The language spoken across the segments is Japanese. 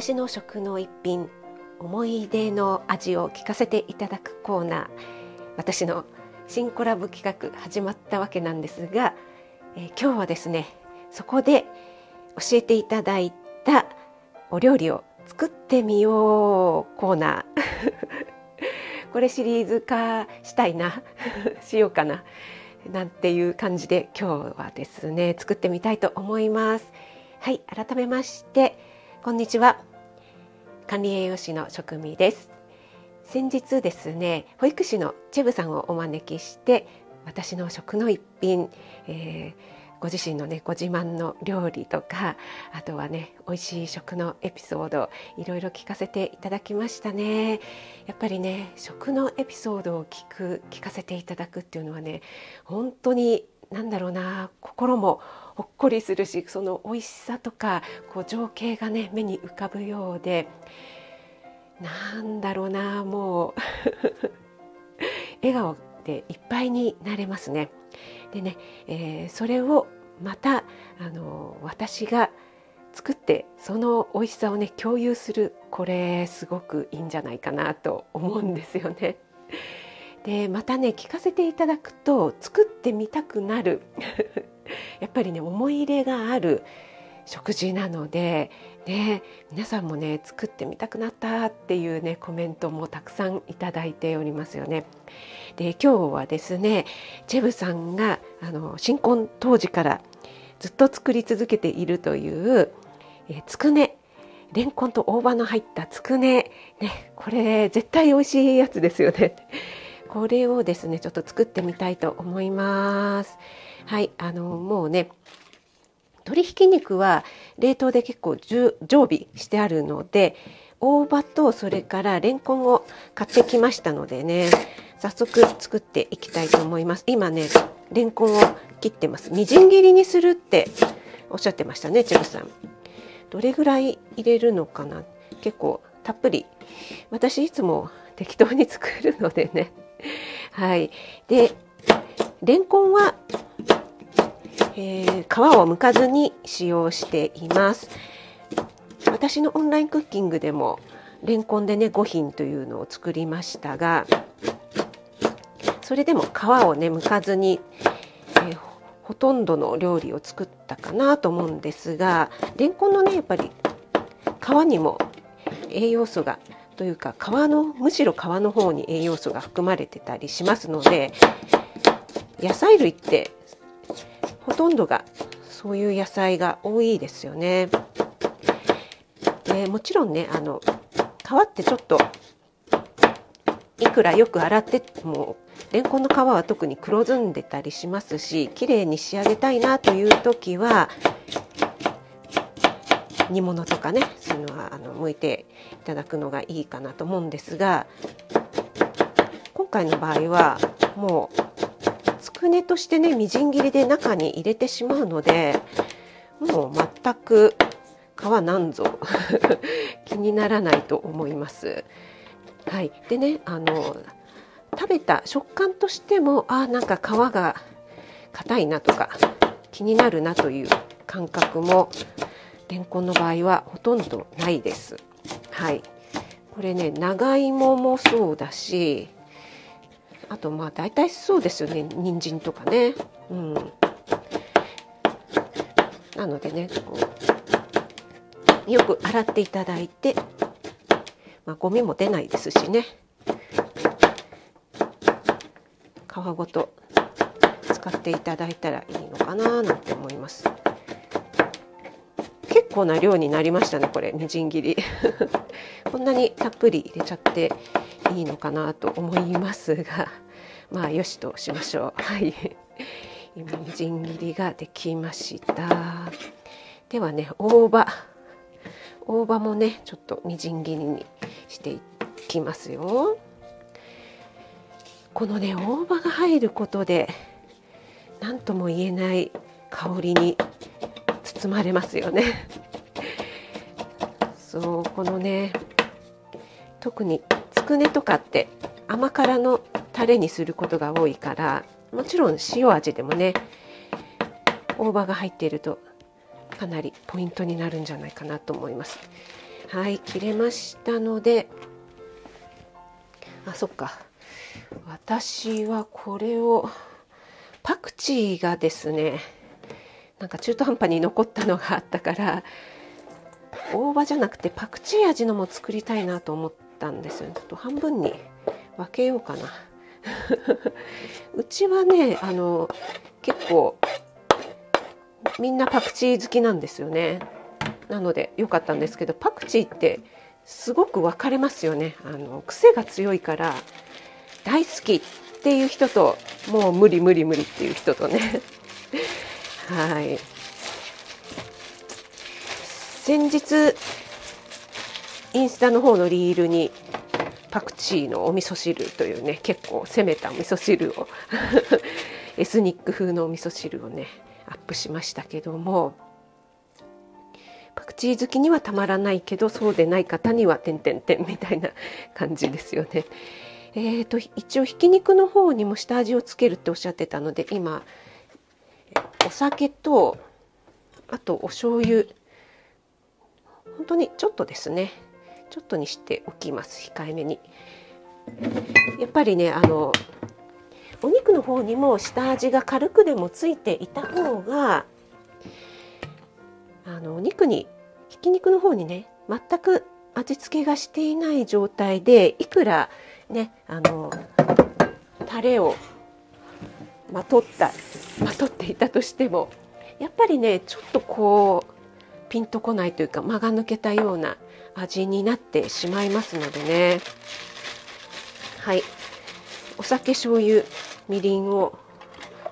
私の食の一品思い出の味を聞かせていただくコーナー私の新コラボ企画始まったわけなんですが、え、今日はですねそこで教えていただいたお料理を作ってみようコーナー。これシリーズ化したいな しようかななんていう感じで今日はですね作ってみたいと思います。はい改めましてこんにちは。管理栄養士の職味です。先日ですね保育士のチェブさんをお招きして私の食の一品、えー、ご自身のねご自慢の料理とかあとはね美味しい食のエピソードいろいろ聞かせていただきましたね。やっぱりね食のエピソードを聞く聞かせていただくっていうのはね本当になんだろうな心もほっこりするしその美味しさとかこう情景がね目に浮かぶようでなんだろうなもう 笑顔でいっぱいになれますね。でね、えー、それをまたあの私が作ってその美味しさをね共有するこれすごくいいんじゃないかなと思うんですよね。でまたね聞かせていただくと作ってみたくなる やっぱりね思い入れがある食事なので、ね、皆さんもね作ってみたくなったっていうねコメントもたくさんいただいておりますよね。で今日はですねチェブさんがあの新婚当時からずっと作り続けているというえつくねレンコンと大葉の入ったつくねねこれ絶対美味しいやつですよね。これをですねちょっと作ってみたいと思います。はいあのもうね鶏ひき肉は冷凍で結構常備してあるので大葉とそれからレンコンを買ってきましたのでね早速作っていきたいと思います。今ねレンコンを切ってます。みじん切りにするっておっしゃってましたねチェブさん。どれぐらい入れるのかな。結構たっぷり。私いつも適当に作るのでね。はい。でレンコンは、えー、皮を剥かずに使用しています。私のオンラインクッキングでもレンコンでね5品というのを作りましたがそれでも皮をね剥かずに、えー、ほとんどの料理を作ったかなと思うんですがレンコンのねやっぱり皮にも栄養素がというか皮のむしろ皮の方に栄養素が含まれてたりしますので野菜類ってほとんどがそういう野菜が多いですよね。でもちろんねあの皮ってちょっといくらよく洗ってもレンコンの皮は特に黒ずんでたりしますし綺麗に仕上げたいなという時は煮物とかねそういうのはあの剥いていただくのがいいかなと思うんですが今回の場合はもうつくねとしてねみじん切りで中に入れてしまうのでもう全く皮なんぞ 気にならないと思います。はい、でねあの食べた食感としてもあなんか皮が硬いなとか気になるなという感覚もレンコンの場合はほとんどないです。はい、これね長芋もそうだしあとまあ大体そうですよね人参とかね。うん、なのでねこうよく洗っていただいて、まあ、ゴミも出ないですしね皮ごと使っていただいたらいいのかななんて思います。構な量になりましたねこれ。みじん切り。こんなにたっぷり入れちゃっていいのかなと思いますが。まあよしとしましょう。はい。今みじん切りができました。ではね大葉。大葉もねちょっとみじん切りにしていきますよ。このね大葉が入ることで何とも言えない香りに包まれますよね。そうこのね特につくねとかって甘辛のタレにすることが多いからもちろん塩味でもね大葉が入っているとかなりポイントになるんじゃないかなと思います。はい切れましたのであそっか。私はこれをパクチーがですねなんか中途半端に残ったのがあったから大葉じゃなくてパクチー味のも作りたいなと思ったんですよちょっと半分に分けようかな。うちはねあの結構みんなパクチー好きなんですよね。なので良かったんですけどパクチーってすごく分かれますよね。あの癖が強いから大好きっていう人ともう無理無理無理っていう人とね。はい。先日インスタの方のリールにパクチーのお味噌汁というね結構攻めたお味噌汁を エスニック風のお味噌汁をねアップしましたけどもパクチー好きにはたまらないけどそうでない方には「てんてんてん」みたいな感じですよね。えーと、一応ひき肉の方にも下味をつけるっておっしゃってたので今お酒とあとお醤油本当にちょっとですね。ちょっとにしておきます。控えめに。やっぱりねあのお肉の方にも下味が軽くでもついていた方があのお肉にひき肉の方にね全く味付けがしていない状態でいくらねあのタレをまとったまとっていたとしてもやっぱりねちょっとこうピンとこないというか間が抜けたような味になってしまいますのでね。はい。お酒醤油みりんを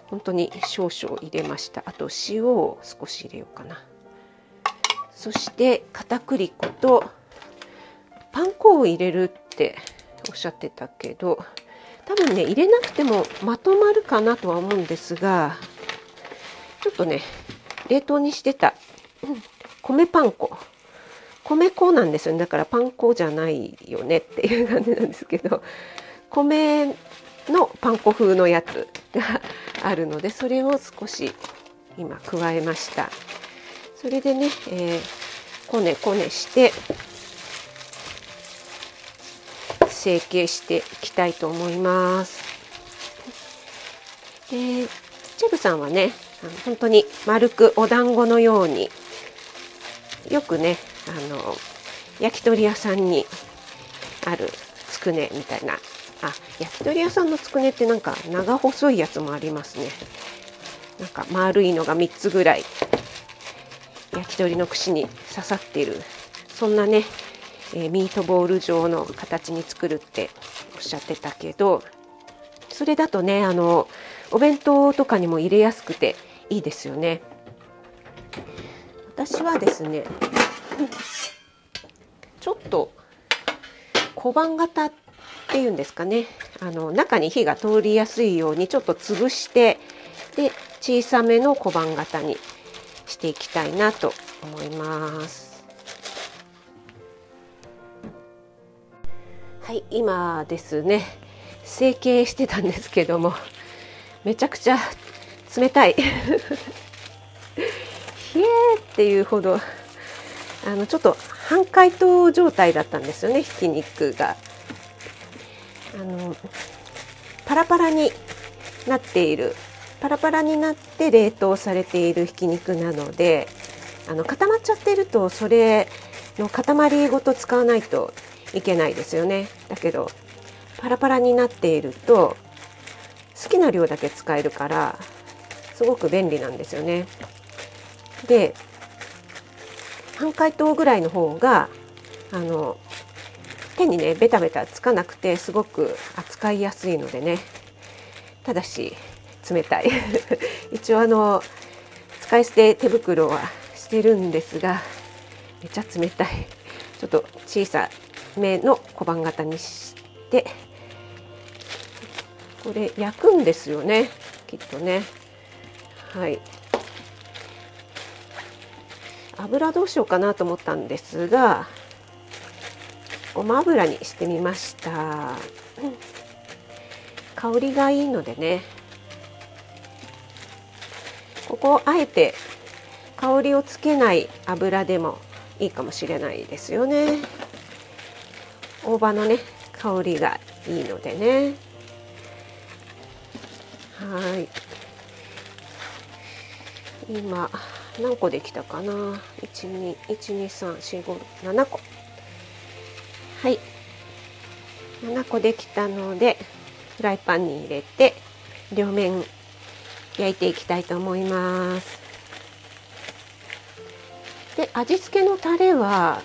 本当に少々入れました。あと塩を少し入れようかな。そして片栗粉とパン粉を入れるっておっしゃってたけど多分ね入れなくてもまとまるかなとは思うんですがちょっとね冷凍にしてた、うん、米パン粉。米粉なんですよね。だからパン粉じゃないよねっていう感じなんですけど米のパン粉風のやつがあるのでそれを少し今加えました。それでね、えー、こねこねして成形していきたいと思います。でチェブさんはね本当に丸くお団子のようによくねあの焼き鳥屋さんにあるつくねみたいな。あ焼き鳥屋さんのつくねってなんか長細いやつもありますね。なんか丸いのが3つぐらい焼き鳥の串に刺さっている。そんなね、えー、ミートボール状の形に作るっておっしゃってたけどそれだとねあのお弁当とかにも入れやすくていいですよね。私はですねちょっと小判型っていうんですかねあの中に火が通りやすいようにちょっと潰してで小さめの小判型にしていきたいなと思います。はい今ですね成形してたんですけどもめちゃくちゃ冷たいっていうほどあのちょっと半解凍状態だったんですよねひき肉が。あのパラパラになっているパラパラになって冷凍されているひき肉なのであの固まっちゃってるとそれの塊ごと使わないといけないですよねだけどパラパラになっていると好きな量だけ使えるからすごく便利なんですよね。で半解凍ぐらいの方があの手にねベタベタつかなくてすごく扱いやすいのでね。ただし冷たい。一応あの使い捨て手袋はしてるんですがめちゃ冷たい。ちょっと小さめの小判型にしてこれ焼くんですよねきっとね。はい。油どうしようかなと思ったんですがごま油にしてみました、香りがいいのでね。ここあえて香りをつけない油でもいいかもしれないですよね。大葉のね香りがいいのでね。はい。今何個できたかな？1212345 7個。はい。7個できたのでフライパンに入れて両面焼いていきたいと思います。で味付けのタレは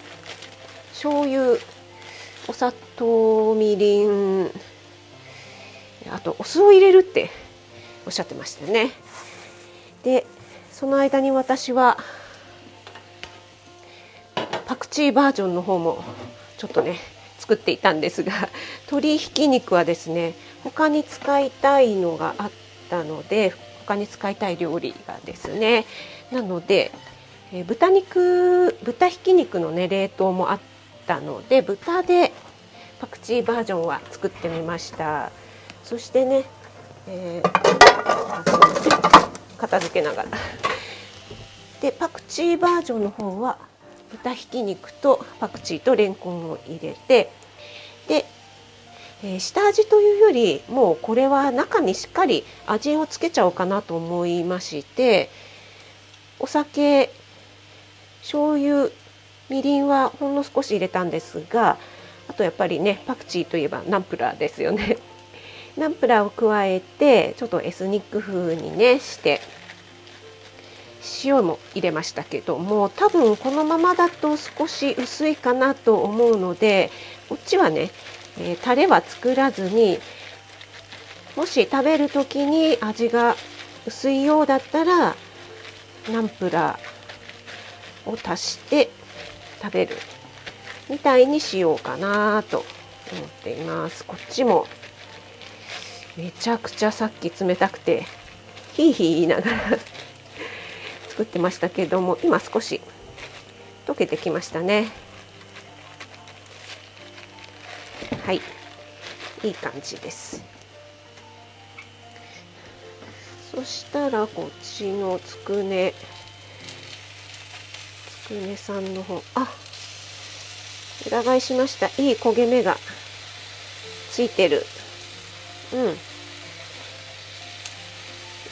醤油お砂糖みりんあとお酢を入れるっておっしゃってましたね。でその間に私はパクチーバージョンの方もちょっとね作っていたんですが 鶏ひき肉はですね他に使いたいのがあったので他に使いたい料理がですねなのでえ豚肉豚ひき肉のね冷凍もあったので豚でパクチーバージョンは作ってみました。そしてね、えー、片付けながら。でパクチーバージョンの方は豚ひき肉とパクチーとレンコンを入れてで、えー、下味というよりもうこれは中にしっかり味をつけちゃおうかなと思いましてお酒醤油みりんはほんの少し入れたんですがあとやっぱりねパクチーといえばナンプラーですよね。ナンプラーを加えてちょっとエスニック風にねして塩も入れましたけども多分このままだと少し薄いかなと思うのでこっちはね、えー、タレは作らずにもし食べる時に味が薄いようだったらナンプラーを足して食べるみたいにしようかなと思っています。こっちもめちゃくちゃさっき冷たくてヒーヒー言いながら作ってましたけども今少し溶けてきましたね。はい。いい感じです。そしたらこっちのつくね梅さんの方。あ裏返しました。いい焦げ目がついてる。う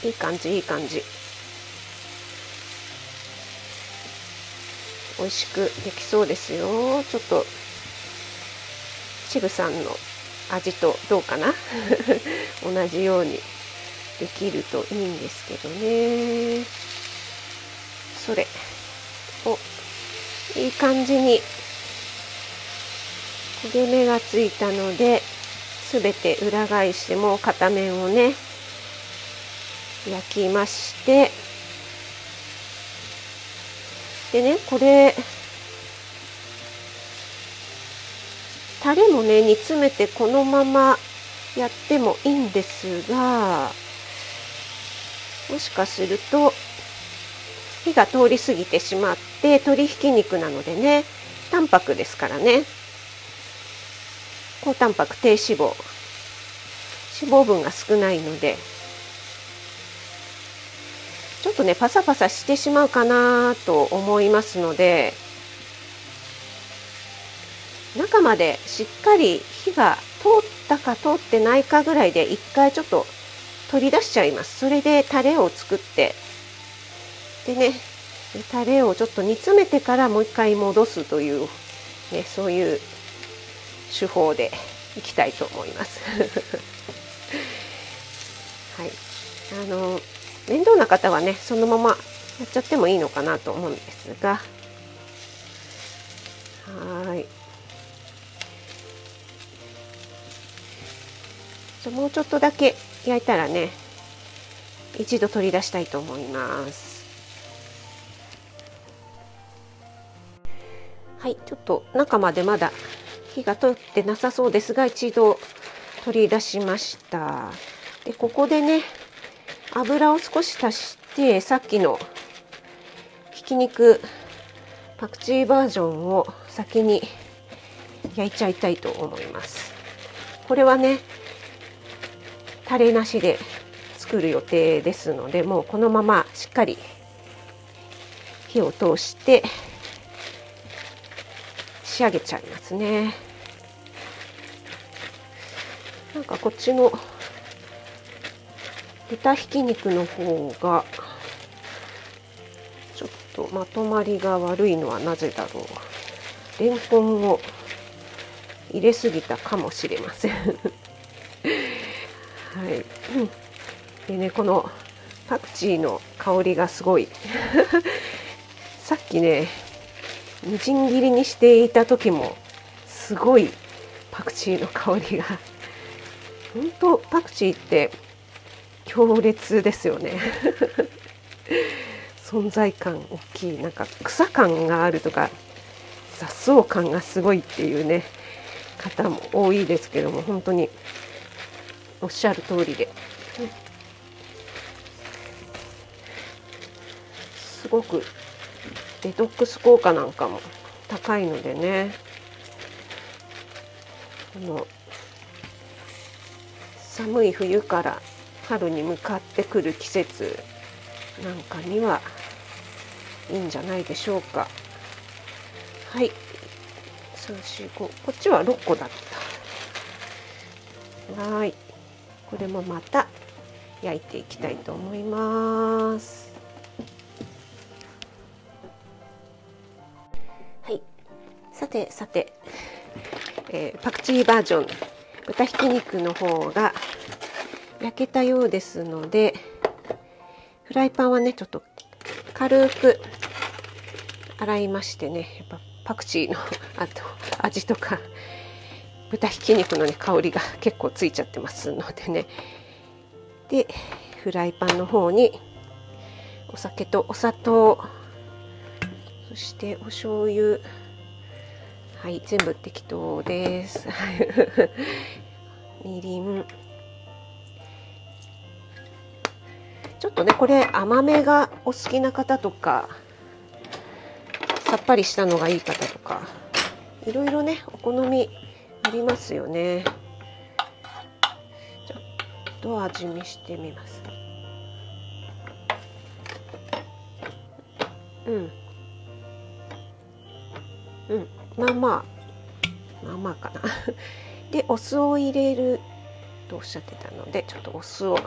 ん。いい感じいい感じ。美味しくできそうですよ。ちょっと渋さんの味とどうかな？同じようにできるといいんですけどね。それ。おいい感じに焦げ目がついたので全て裏返しても片面をね焼きまして。でねこれタレもね煮詰めてこのままやってもいいんですがもしかすると火が通り過ぎてしまって鶏ひき肉なのでね淡白ですからね。高タンパク低脂肪。脂肪分が少ないので。とねパサパサしてしまうかなと思いますので中までしっかり火が通ったか通ってないかぐらいで一回ちょっと取り出しちゃいますそれでタレを作ってでねタレをちょっと煮詰めてからもう一回戻すという、ね、そういう手法でいきたいと思います。はい、あの面倒な方はねそのままやっちゃってもいいのかなと思うんですが。はい。じゃもうちょっとだけ焼いたらね一度取り出したいと思います。はいちょっと中までまだ火が通ってなさそうですが一度取り出しました。でここでね油を少し足してさっきのひき肉パクチーバージョンを先に焼いちゃいたいと思います。これはねタレなしで作る予定ですのでもうこのまましっかり火を通して仕上げちゃいますね。なんかこっちの豚ひき肉の方がちょっとまとまりが悪いのはなぜだろう。レンコンを入れすぎたかもしれません。はい、でねこのパクチーの香りがすごい。さっきねみじん切りにしていた時もすごいパクチーの香りが。本当パクチーって強烈ですよね。存在感大きいなんか草感があるとか雑草感がすごいっていうね方も多いですけども本当におっしゃる通りで。すごくデトックス効果なんかも高いのでね。この寒い冬から春に向かってくる季節なんかにはいいんじゃないでしょうか。はい。345こっちは6個だった。はい。これもまた焼いていきたいと思います。はい。さてさて、えー、パクチーバージョン。豚ひき肉の方が焼けたようですのでフライパンはねちょっと軽く洗いましてねやっぱパクチーの あと味とか豚ひき肉のね香りが結構ついちゃってますのでね。でフライパンの方にお酒とお砂糖そしてお醤油。はい全部適当です。みりん。ちょっとねこれ甘めがお好きな方とかさっぱりしたのがいい方とかいろいろねお好みありますよね。ちょっと味見してみます。うん。うん。まあまあ。まあまあかな。でお酢を入れるとおっしゃってたのでちょっとお酢を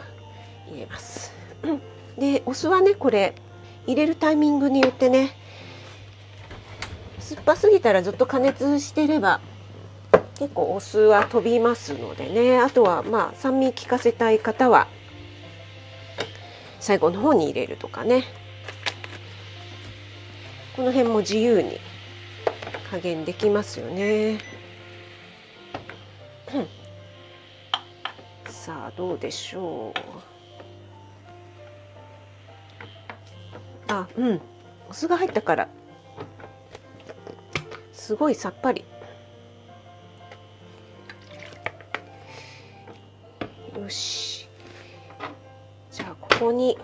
入れます。でお酢はねこれ入れるタイミングによってね酸っぱすぎたらずっと加熱してれば結構お酢は飛びますのでねあとはまあ酸味効かせたい方は最後の方に入れるとかねこの辺も自由に加減できますよね。さあどうでしょう。あうん。お酢が入ったから。すごいさっぱり。よし。じゃあここに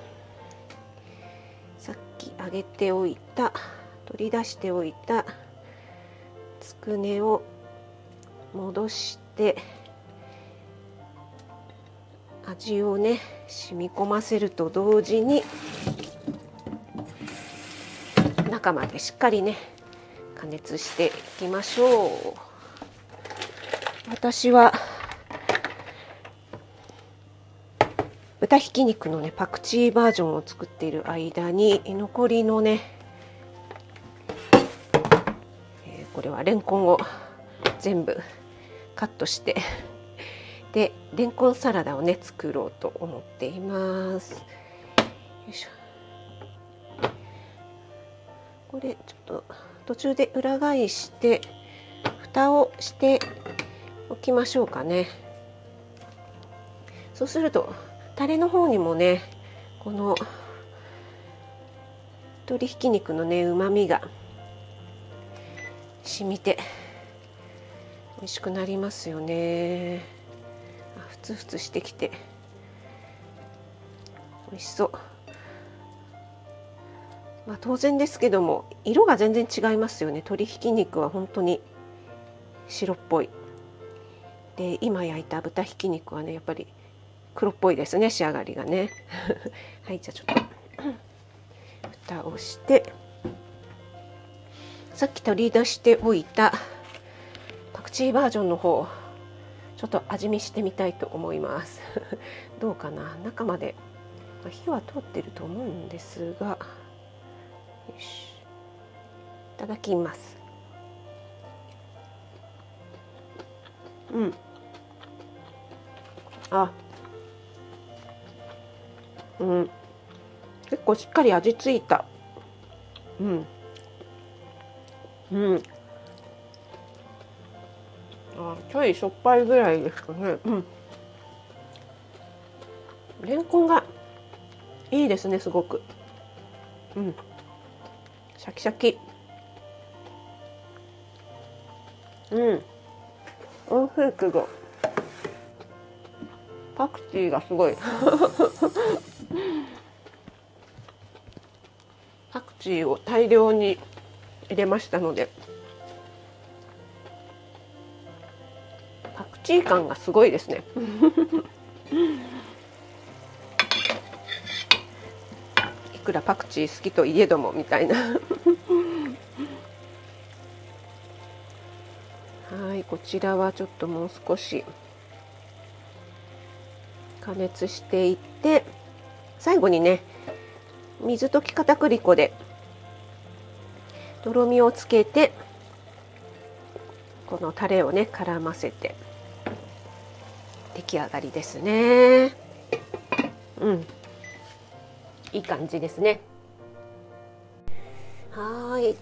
さっき揚げておいた取り出しておいたつくねを戻して味をね染み込ませると同時に中までしっかりね加熱していきましょう私は豚ひき肉のねパクチーバージョンを作っている間に残りのね、えー、これはレンコンを全部カットしてでレンコンサラダをね作ろうと思っています。よいしょこれちょっと途中で裏返して蓋をしておきましょうかね。そうするとタレの方にもねこの鶏ひき肉のねうまみが染みて美味しくなりますよね。ふつふつしてきて美味しそう。まあ、当然ですけども色が全然違いますよね。鶏ひき肉は本当に白っぽい。で今焼いた豚ひき肉はねやっぱり黒っぽいですね仕上がりがね。はいじゃあちょっと蓋をしてさっき取り出しておいたパクチーバージョンの方ちょっと味見してみたいと思います。どうかな？中まで火は通ってると思うんですがし。いただきます。うん。あ。うん。結構しっかり味ついた。うん。うん。あちょいしょっぱいぐらいですかね。うん。レンコンがいいですねすごく。うん。シャキシャキ。うん。おいしいけどパクチーがすごい。パクチーを大量に入れましたので。パクチー感がすごいですね。くらパクチー好きといえどもみたいな。はいこちらはちょっともう少し。加熱していって最後にね水溶き片栗粉でとろみをつけてこのタレをね絡ませて。出来上がりですね。うん。いい感じですね。はい。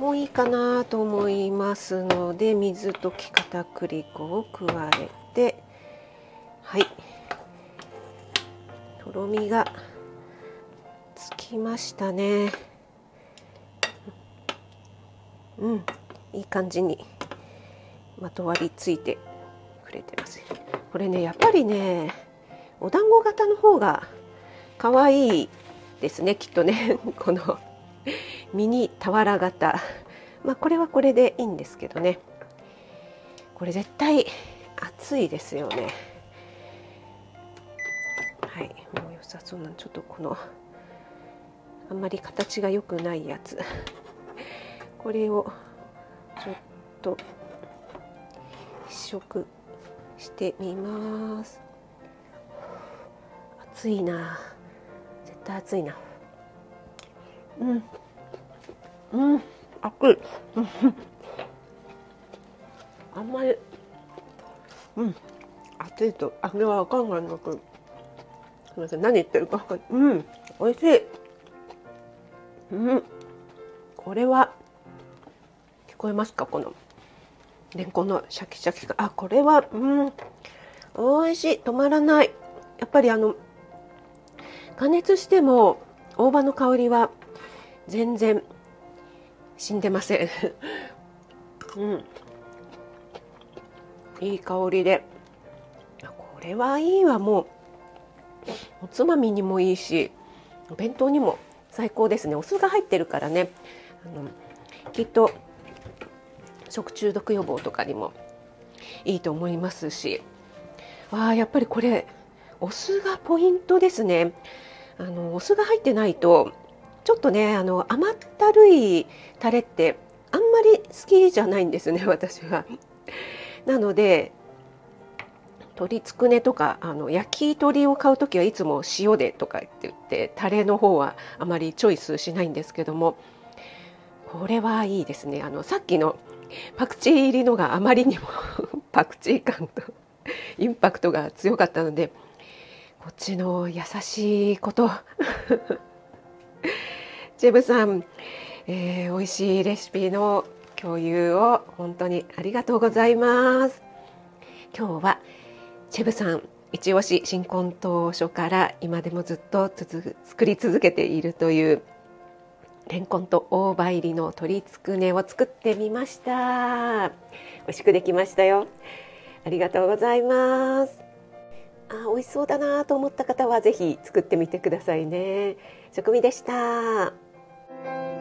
もういいかなと思いますので水溶き片栗粉を加えて。はい。とろみがつきましたね。うん。いい感じにまとわりついてくれてます。これねやっぱりねお団子型の方が可愛いですねきっとね。このミニ俵型。まあこれはこれでいいんですけどね。これ絶対熱いですよね。はいもう良さそうなちょっとこのあんまり形が良くないやつ。これをちょっと試食してみます。熱いな。対熱いな。うん。うん。熱い。あんまり。うん。熱いとあれは分かんない。んだけどすみません何言ってるか分かんない。うん。美味しい。うん。これは聞こえますか？このレンコンのシャキシャキがあこれはうん。美味しい。止まらない。やっぱりあの加熱しても大葉の香りは全然死んでません。うん。いい香りで。これはいいわもう。おつまみにもいいしお弁当にも最高ですね。お酢が入ってるからね。あのきっと食中毒予防とかにもいいと思いますし。わあやっぱりこれお酢がポイントですね。あのお酢が入ってないとちょっとねあの甘ったるいタレってあんまり好きじゃないんですね私は。なので鶏つくねとかあの焼き鳥を買う時はいつも塩でとかって言ってタレの方はあまりチョイスしないんですけどもこれはいいですねあのさっきのパクチー入りのがあまりにも パクチー感とインパクトが強かったのでこっちの優しいこと。ジェブさん、えー、美味しいレシピの共有を本当にありがとうございます。今日はチェブさん一押し新婚当初から今でもずっと作り続けているというレンコンと大葉入りの鶏つくねを作ってみました。美味しくできましたよ。ありがとうございます。あ美味しそうだなと思った方は是非作ってみてくださいね。食味でした。